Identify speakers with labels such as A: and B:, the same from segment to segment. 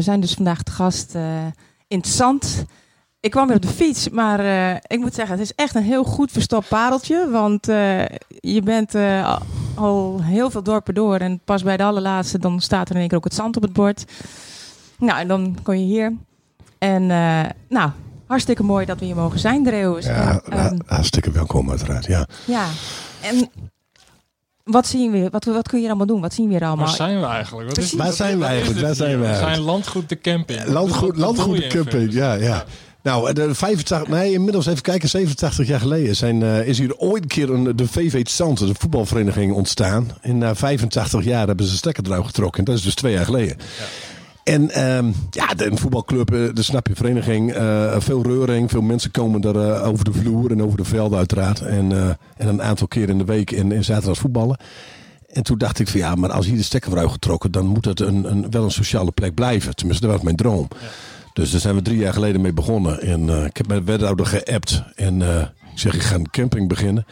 A: We zijn dus vandaag te gast uh, in het zand. Ik kwam weer op de fiets, maar uh, ik moet zeggen, het is echt een heel goed verstopt pareltje. Want uh, je bent al heel veel dorpen door en pas bij de allerlaatste, dan staat er in één keer ook het zand op het bord. Nou, en dan kom je hier. En nou, hartstikke mooi dat we hier mogen zijn, Dreeuwens.
B: Ja,
A: en,
B: um, hartstikke welkom uiteraard, ja.
A: Ja, en wat zien we? Wat, wat kun je allemaal doen? Wat zien we hier allemaal?
C: Waar zijn we eigenlijk? Wat
B: is, waar zijn we eigenlijk? Waar zijn we
C: We zijn landgoed de camping.
B: Landgoed, landgoed de camping, ja, ja. Nou, de 85, nee, inmiddels even kijken, 87 jaar geleden zijn, uh, is hier ooit een keer een, de VV Zand, de voetbalvereniging, ontstaan. En na 85 jaar hebben ze stekker eruit getrokken. Dat is dus twee jaar geleden. Ja. En um, ja, de voetbalclub, de snap je vereniging, uh, veel reuring. Veel mensen komen er uh, over de vloer en over de velden uiteraard. En, en een aantal keer in de week in, in zaterdags voetballen. En toen dacht ik van ja, maar als hier de stekker wordt uitgetrokken, dan moet het een, een, wel een sociale plek blijven. Tenminste, dat was mijn droom. Ja. Dus daar zijn we drie jaar geleden mee begonnen. En ik heb met wethouder geappt. En ik zeg, ik ga een camping beginnen.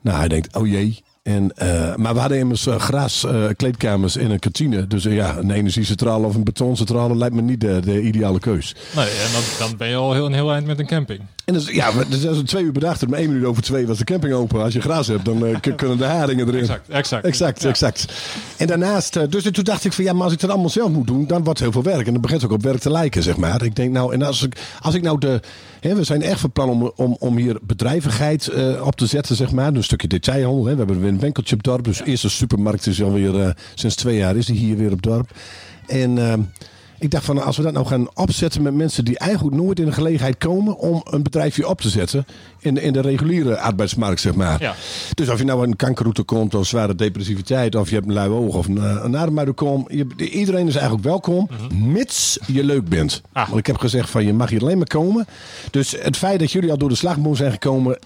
B: Nou, hij denkt, oh jee, en, uh, maar we hadden immers uh, gras, uh, kleedkamers in een kantine. Dus ja, een energiecentrale of een betoncentrale lijkt me niet de, de ideale keus.
C: Nee, en dan, dan ben je al heel, een heel eind met een camping.
B: En dus, ja, dus als we twee uur bedacht om één minuut over twee was de camping open. Als je gras hebt, dan kunnen de haringen erin.
C: Exact, exact.
B: Exact, ja. exact. En daarnaast, dus toen dacht ik van ja, maar als ik dat allemaal zelf moet doen, dan wordt heel veel werk. En dan begint het ook op werk te lijken, zeg maar. Ik denk nou, en als ik, als ik nou de, hè, we zijn echt van plan om, om, om hier bedrijvigheid op te zetten, zeg maar. Een stukje detailhandel. Hè. We hebben een winkeltje op dorp. Dus ja. eerste supermarkt is alweer uh, sinds twee jaar is die hier weer op dorp. En uh, ik dacht van als we dat nou gaan opzetten met mensen die eigenlijk nooit in de gelegenheid komen om een bedrijfje op te zetten in, in de reguliere arbeidsmarkt, zeg maar.
C: Ja.
B: Dus of je nou een kankerroute komt of zware depressiviteit of je hebt een lui oog of een, een ademhaling komt. Iedereen is eigenlijk welkom, -hmm. mits je leuk bent.
C: Ah.
B: Want ik heb gezegd van je mag hier alleen maar komen. Dus het feit dat jullie al door de slagboom zijn gekomen,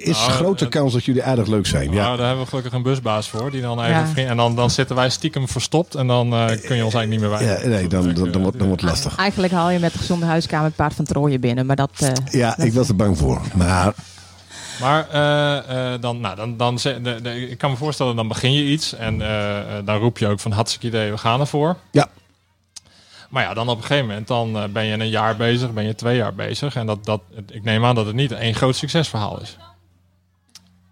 B: is
C: Nou,
B: grote
C: het-
B: kans dat jullie aardig leuk zijn. Ja.
C: Nou, daar hebben we gelukkig een busbaas voor. Die dan even
A: Ja.
C: vriend- en dan, dan zitten wij stiekem verstopt. En dan eh, kun je ons eigenlijk niet meer wijzen.
B: Ja, nee, dan, dan, dan, wordt, dan wordt het lastig.
A: Eigenlijk haal je met de gezonde huiskamer het paard van Trooien binnen. Maar dat... eh,
B: Ja, ik was er bang voor. Maar
C: Maar eh, eh, dan, nou, dan, dan, de, de- ik kan me voorstellen, dan begin je iets. En eh, eh, dan roep je ook van hartstikke idee, we gaan ervoor.
B: ja,
C: Maar ja, dan op een gegeven moment dan, eh, ben je een jaar bezig, ben je twee jaar bezig. En dat, dat, ik neem aan dat het niet één groot succesverhaal is.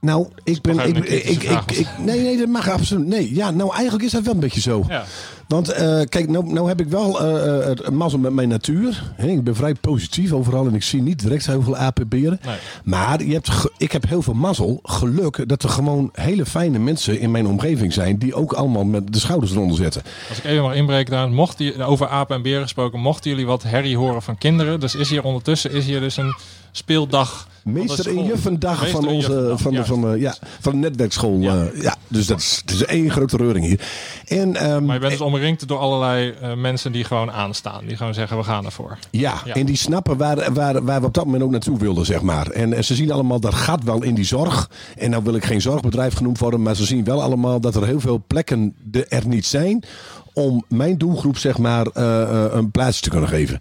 B: Nou, ik ben. Ik, ik, ik, ik, nee, nee, dat mag absoluut. Nee, ja, nou, eigenlijk is dat wel een beetje zo.
C: Ja,
B: Want eh, kijk, nou, nou heb ik wel eh, het mazzel met mijn natuur. Ik ben vrij positief overal en ik zie niet direct heel veel apenberen.
C: nee.
B: Maar je hebt, ik heb heel veel mazzel, geluk, dat er gewoon hele fijne mensen in mijn omgeving zijn. die ook allemaal met de schouders eronder zetten.
C: Als ik even mag inbreken daar, mocht die, over apen en beren gesproken, mochten jullie wat herrie horen van kinderen. Dus is hier ondertussen is hier dus een speeldag.
B: Meester en juffendag van onze van de, van de, ja, van de netwerkschool.
C: Ja.
B: Ja, ja dus dat is, het is één grote reuring hier. En, ehm,
C: Maar je bent dus omringd door allerlei eh, mensen die gewoon aanstaan. Die gewoon zeggen, we gaan ervoor.
B: Ja,
C: Ja.
B: en die snappen waar, waar, waar we op dat moment ook naartoe wilden, zeg maar. En, en ze zien allemaal dat gaat wel in die zorg. En nou wil ik geen zorgbedrijf genoemd worden, maar ze zien wel allemaal dat er heel veel plekken de, er niet zijn om mijn doelgroep, zeg maar, eh, eh, een plaatsje te kunnen geven.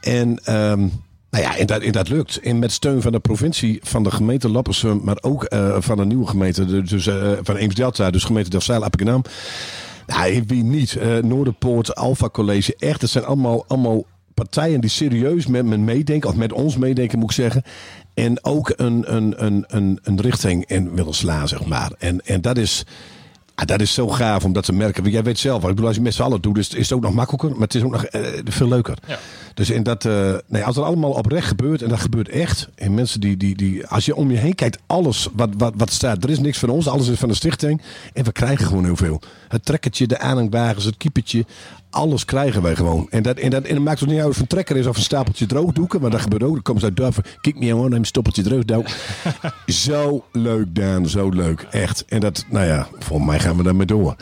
B: En, ehm, nou ja, en dat, en dat lukt. En met steun van de provincie, van de gemeente Loppersum, maar ook eh, van een nieuwe gemeente, dus eh, van Eems-Delta, dus gemeente Delfzijl, Appingedam. Nou, wie niet? Eh Noorderpoort, Alpha College. Echt, het zijn allemaal, allemaal partijen die serieus met me meedenken. Of met ons meedenken, moet ik zeggen. En ook een, een, een, een, een richting in willen slaan, zeg maar. En, en dat is... ah, dat is zo gaaf om dat te merken. Jij weet zelf, ik bedoel, als je met z'n allen doet, is, het ook nog makkelijker. Maar het is ook nog veel leuker.
C: Ja.
B: Dus in dat, eh, nee, als het allemaal oprecht gebeurt, en dat gebeurt echt. En mensen die, die, die als je om je heen kijkt, alles wat, wat, wat staat, er is niks van ons, alles is van de stichting. En we krijgen gewoon heel veel. Het trekkertje, de aanhangwagens, het kiepertje, alles krijgen wij gewoon. En dat, en dat, en dat maakt ook niet uit of het een trekker is of een stapeltje droogdoeken. Maar dat gebeurt ook. Dan komen ze uit Durven. Kijk me aan, neem een stoppeltje droogdoek. zo leuk, Daan. Zo leuk. Echt. En dat, nou ja, volgens mij gaan we daarmee door.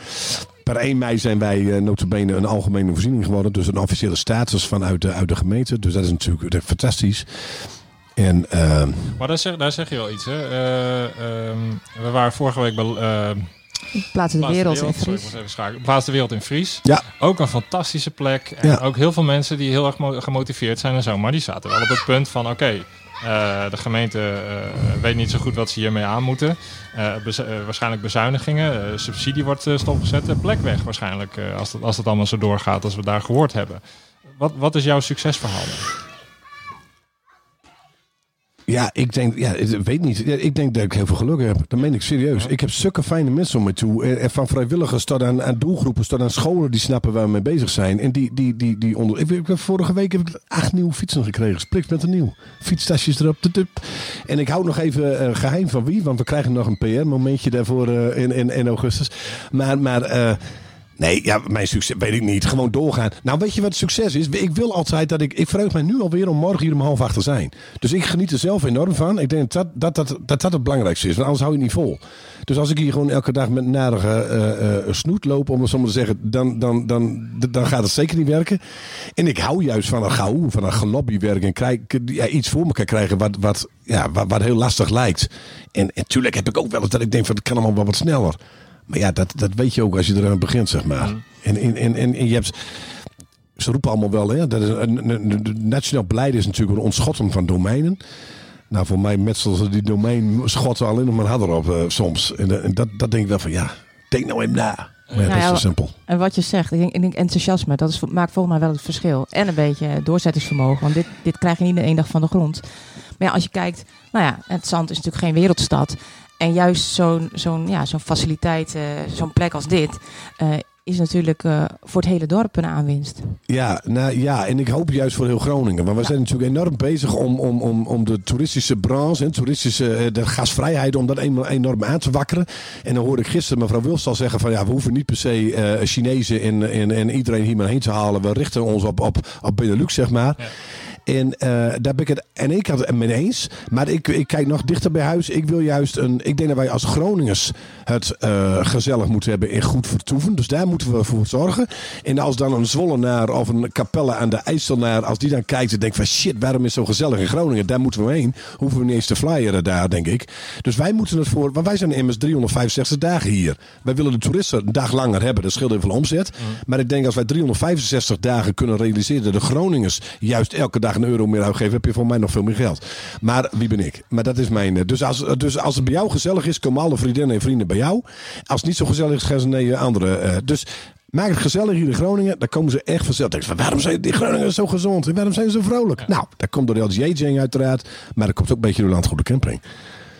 B: Per 1 mei zijn wij eh notabene een algemene voorziening geworden. Dus een officiële status vanuit de, uit de gemeente. Dus dat is natuurlijk eh, fantastisch. En ehm,
C: Maar daar zeg, daar zeg je wel iets. Hè? Eh, ehm, we waren vorige week bij eh,
A: Plaats de wereld in
C: sorry, ik
A: Fries.
C: moest even schakelen. Plaats de wereld in Fries.
B: ja,
C: Ook een fantastische plek. En
B: Ja.
C: ook heel veel mensen die heel erg mo- gemotiveerd zijn en zo. Maar die zaten wel op het punt van: oké, eh, de gemeente eh, weet niet zo goed wat ze hiermee aan moeten. Eh, waarschijnlijk bezuinigingen. subsidie wordt stopgezet. Plek weg waarschijnlijk. als, dat, als dat allemaal zo doorgaat als we daar gehoord hebben. wat, wat is jouw succesverhaal? dan?
B: Ja, ik denk, ja, ik weet niet. Ja, ik denk dat ik heel veel geluk heb. Dat meen ik serieus. Ik heb zulke fijne mensen om me toe. En en van vrijwilligers tot aan, aan doelgroepen, tot aan scholen die snappen waar we mee bezig zijn. En die, die, die, die onder. Ik, vorige week heb ik acht nieuwe fietsen gekregen. Spliks met een nieuw. Fietstasjes erop. En ik hou nog even eh, geheim van wie, want we krijgen nog een PR-momentje daarvoor eh, in, in, in augustus. Maar, maar eh, Nee, ja, mijn succes weet ik niet. Gewoon doorgaan. Nou, weet je wat succes is? Ik wil altijd dat ik. Ik verheug mij nu alweer om morgen hier om half acht te zijn. Dus ik geniet er zelf enorm van. Ik denk dat dat, dat, dat, dat het belangrijkste is. Want anders hou je niet vol. Dus als ik hier gewoon elke dag met narige eh, eh, snoet loop, om het zo maar te zeggen, dan, dan, dan, dan gaat het zeker niet werken. En ik hou juist van een gauw, van een gelobbywerk en krijg, ja, iets voor elkaar krijgen wat, wat, ja, wat, wat heel lastig lijkt. En natuurlijk heb ik ook wel eens dat ik denk van het kan allemaal wel wat sneller. Maar ja, dat, dat weet je ook als je eraan begint, zeg maar. En, en, en, en, en je hebt. Ze roepen allemaal wel, hè? Dat is een, een, een- een- nationaal beleid is natuurlijk een ontschotting van domeinen. Nou, voor mij metselen ze die domein schotten alleen nog maar harder op eh, soms. En, eh, en dat, dat denk ik wel van, ja, denk nou even na. Maar ja, dat is zo simpel.
A: En wat je zegt, ik denk, ik denk enthousiasme, dat is, maakt volgens mij wel het verschil. En een beetje doorzettingsvermogen, want dit, dit krijg je niet in één dag van de grond. Maar ja, als je kijkt, nou ja, het Zand is natuurlijk geen wereldstad. En juist zo'n zo'n ja, zo'n faciliteit, eh, zo'n plek als dit, eh, is natuurlijk eh, voor het hele dorp een aanwinst.
B: Ja, nou, ja, en ik hoop juist voor heel Groningen. Want we zijn natuurlijk enorm bezig om, om, om, om de toeristische branche en toeristische, de gasvrijheid, om dat enorm, enorm aan te wakkeren. En dan hoorde ik gisteren mevrouw Wilst al zeggen van ja, we hoeven niet per se eh, Chinezen en, en, en iedereen hier maar heen te halen. We richten ons op, op, op Benelux, zeg maar. En eh, daar ben ik het aan één kant mee eens. Maar ik, ik kijk nog dichter bij huis. Ik wil juist een. Ik denk dat wij als Groningers het eh, gezellig moeten hebben en goed vertoeven. Dus daar moeten we voor zorgen. En als dan een Zwollenaar of een Capelle aan de IJsselnaar, als die dan kijkt en denkt van shit, waarom is het zo gezellig in Groningen? Daar moeten we heen. Hoeven we niet eens te flyeren daar, denk ik. Dus wij moeten het voor. Want wij zijn immers 365 dagen hier. Wij willen de toeristen een dag langer hebben. Dat scheelt heel veel omzet. Maar ik denk als wij 365 dagen kunnen realiseren dat de Groningers juist elke dag een euro meer uitgeven, heb je voor mij nog veel meer geld. Maar wie ben ik? Maar dat is mijn. eh, Dus als, dus als het bij jou gezellig is, komen alle vriendinnen en vrienden bij jou. Als het niet zo gezellig is, gaan ze naar je andere. eh, dus maak het gezellig hier in Groningen. Dan komen ze echt vanzelf. Denk van, waarom zijn die Groningers zo gezond? En waarom zijn ze zo vrolijk? Nou, dat komt door de LGA-gang uiteraard. Maar dat komt ook een beetje door de Landgoede Camping.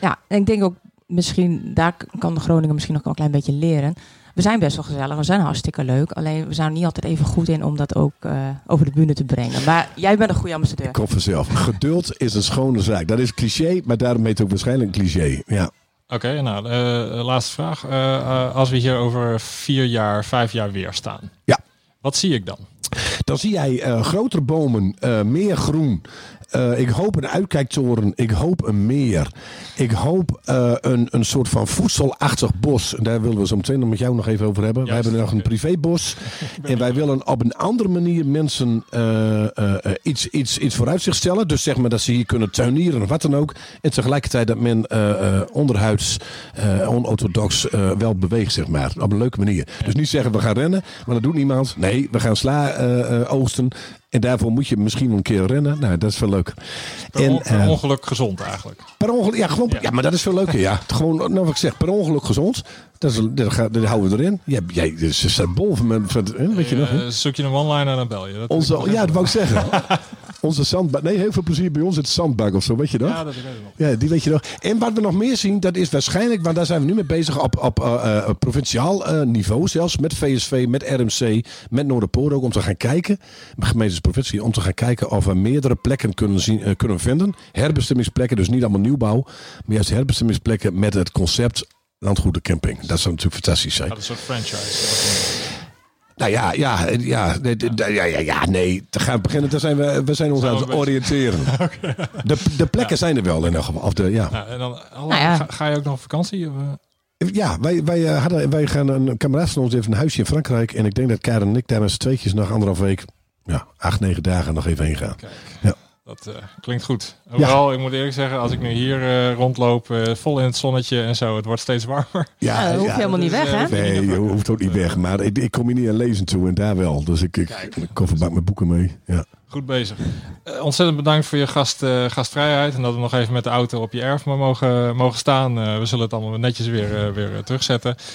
A: Ja, en ik denk ook misschien, daar kan de Groningen misschien nog wel een klein beetje leren. We zijn best wel gezellig, we zijn hartstikke leuk. Alleen we zijn er niet altijd even goed in om dat ook eh, over de bühne te brengen. Maar jij bent een goede ambassadeur.
B: Komt vanzelf. Geduld is een schone zaak. Dat is cliché, maar daarom heet het ook waarschijnlijk een cliché. Ja.
C: Oké, nou, eh, laatste vraag. Eh, als we hier over vier jaar, vijf jaar weer staan.
B: Ja.
C: Wat zie ik dan?
B: Dan zie jij eh, grotere bomen, eh, meer groen. Eh, ik hoop een uitkijktoren. Ik hoop een meer. Ik hoop eh, een, een soort van voedselachtig bos. En daar willen we zo meteen nog met jou nog even over hebben. wij
C: Juist,
B: hebben nog een privébos. en wij willen op een andere manier mensen eh, iets, iets, iets vooruit zich stellen. Dus zeg maar dat ze hier kunnen tuinieren of wat dan ook. En tegelijkertijd dat men onderhuids, onorthodox wel beweegt, zeg maar. Op een leuke manier. Dus niet zeggen we gaan rennen, maar dat doet niemand. Nee, we gaan sla oogsten. En daarvoor moet je misschien wel een keer rennen. Nou, dat is veel leuker.
C: Per, on- per
B: eh,
C: ongeluk gezond eigenlijk.
B: per ongeluk, ja, gewoon, ja.
C: Ja.
B: maar dat is veel leuker, ja. Gewoon, nou wat ik zeg, per ongeluk gezond. Dat, is, dat, gaat- dat houden we erin. Jij, jij ze zijn bol van, van, weet je nog, hè?
C: Eh, zoek je een one-liner, dan bel je. Dat
B: Onze, ja, dat wou ik zeggen. Onze zandbak. Nee, heel veel plezier bij ons. Het zandbak of zo, weet je nog?
C: Ja, dat weet ik nog.
B: Ja, die weet je nog. En wat we nog meer zien, dat is waarschijnlijk, want daar zijn we nu mee bezig op, op eh, eh, provinciaal eh, niveau zelfs, met VSV, met RMC, met Noorderpoort ook, om te gaan kijken, gemeentes provincie, om te gaan kijken of we meerdere plekken kunnen, zien, kunnen vinden. Herbestemmingsplekken, dus niet allemaal nieuwbouw, maar juist herbestemmingsplekken met het concept landgoede camping. Dat zou natuurlijk fantastisch zijn.
C: Dat is een soort franchise.
B: Nou ja, ja, ja, ja, ja, ja, nee. Te gaan beginnen, daar zijn we, we zijn ons aan het oriënteren. De, de plekken zijn er wel in elk geval. Of de, ja.
C: Ja, en dan,
A: Nou ja.
C: ga, ga je ook nog op vakantie? Of, eh?
B: Ja, wij, wij, eh, hadden, wij gaan een kameraad van ons heeft een huisje in Frankrijk. En ik denk dat Karen en ik daar met z'n tweetjes nog anderhalf week, ja, acht, negen dagen nog even heen gaan.
C: Kijk,
B: Ja.
C: Dat eh, klinkt goed. Overal, ik moet eerlijk zeggen, als ik nu hier eh, rondloop, eh, vol in het zonnetje en zo, het wordt steeds warmer.
A: Ja, dat hoef je helemaal niet
C: dat is,
A: weg, hè?
B: Nee, je hoeft ook niet weg. Maar ik, ik kom hier niet aan lezen toe en daar wel. Dus ik, ik,
C: Kijk.
B: ik kofferbak met boeken mee. Ja.
C: Goed bezig. Eh, ontzettend bedankt voor je gast, eh, gastvrijheid en dat we nog even met de auto op je erf maar mogen, mogen staan. Eh, we zullen het allemaal netjes weer, weer terugzetten.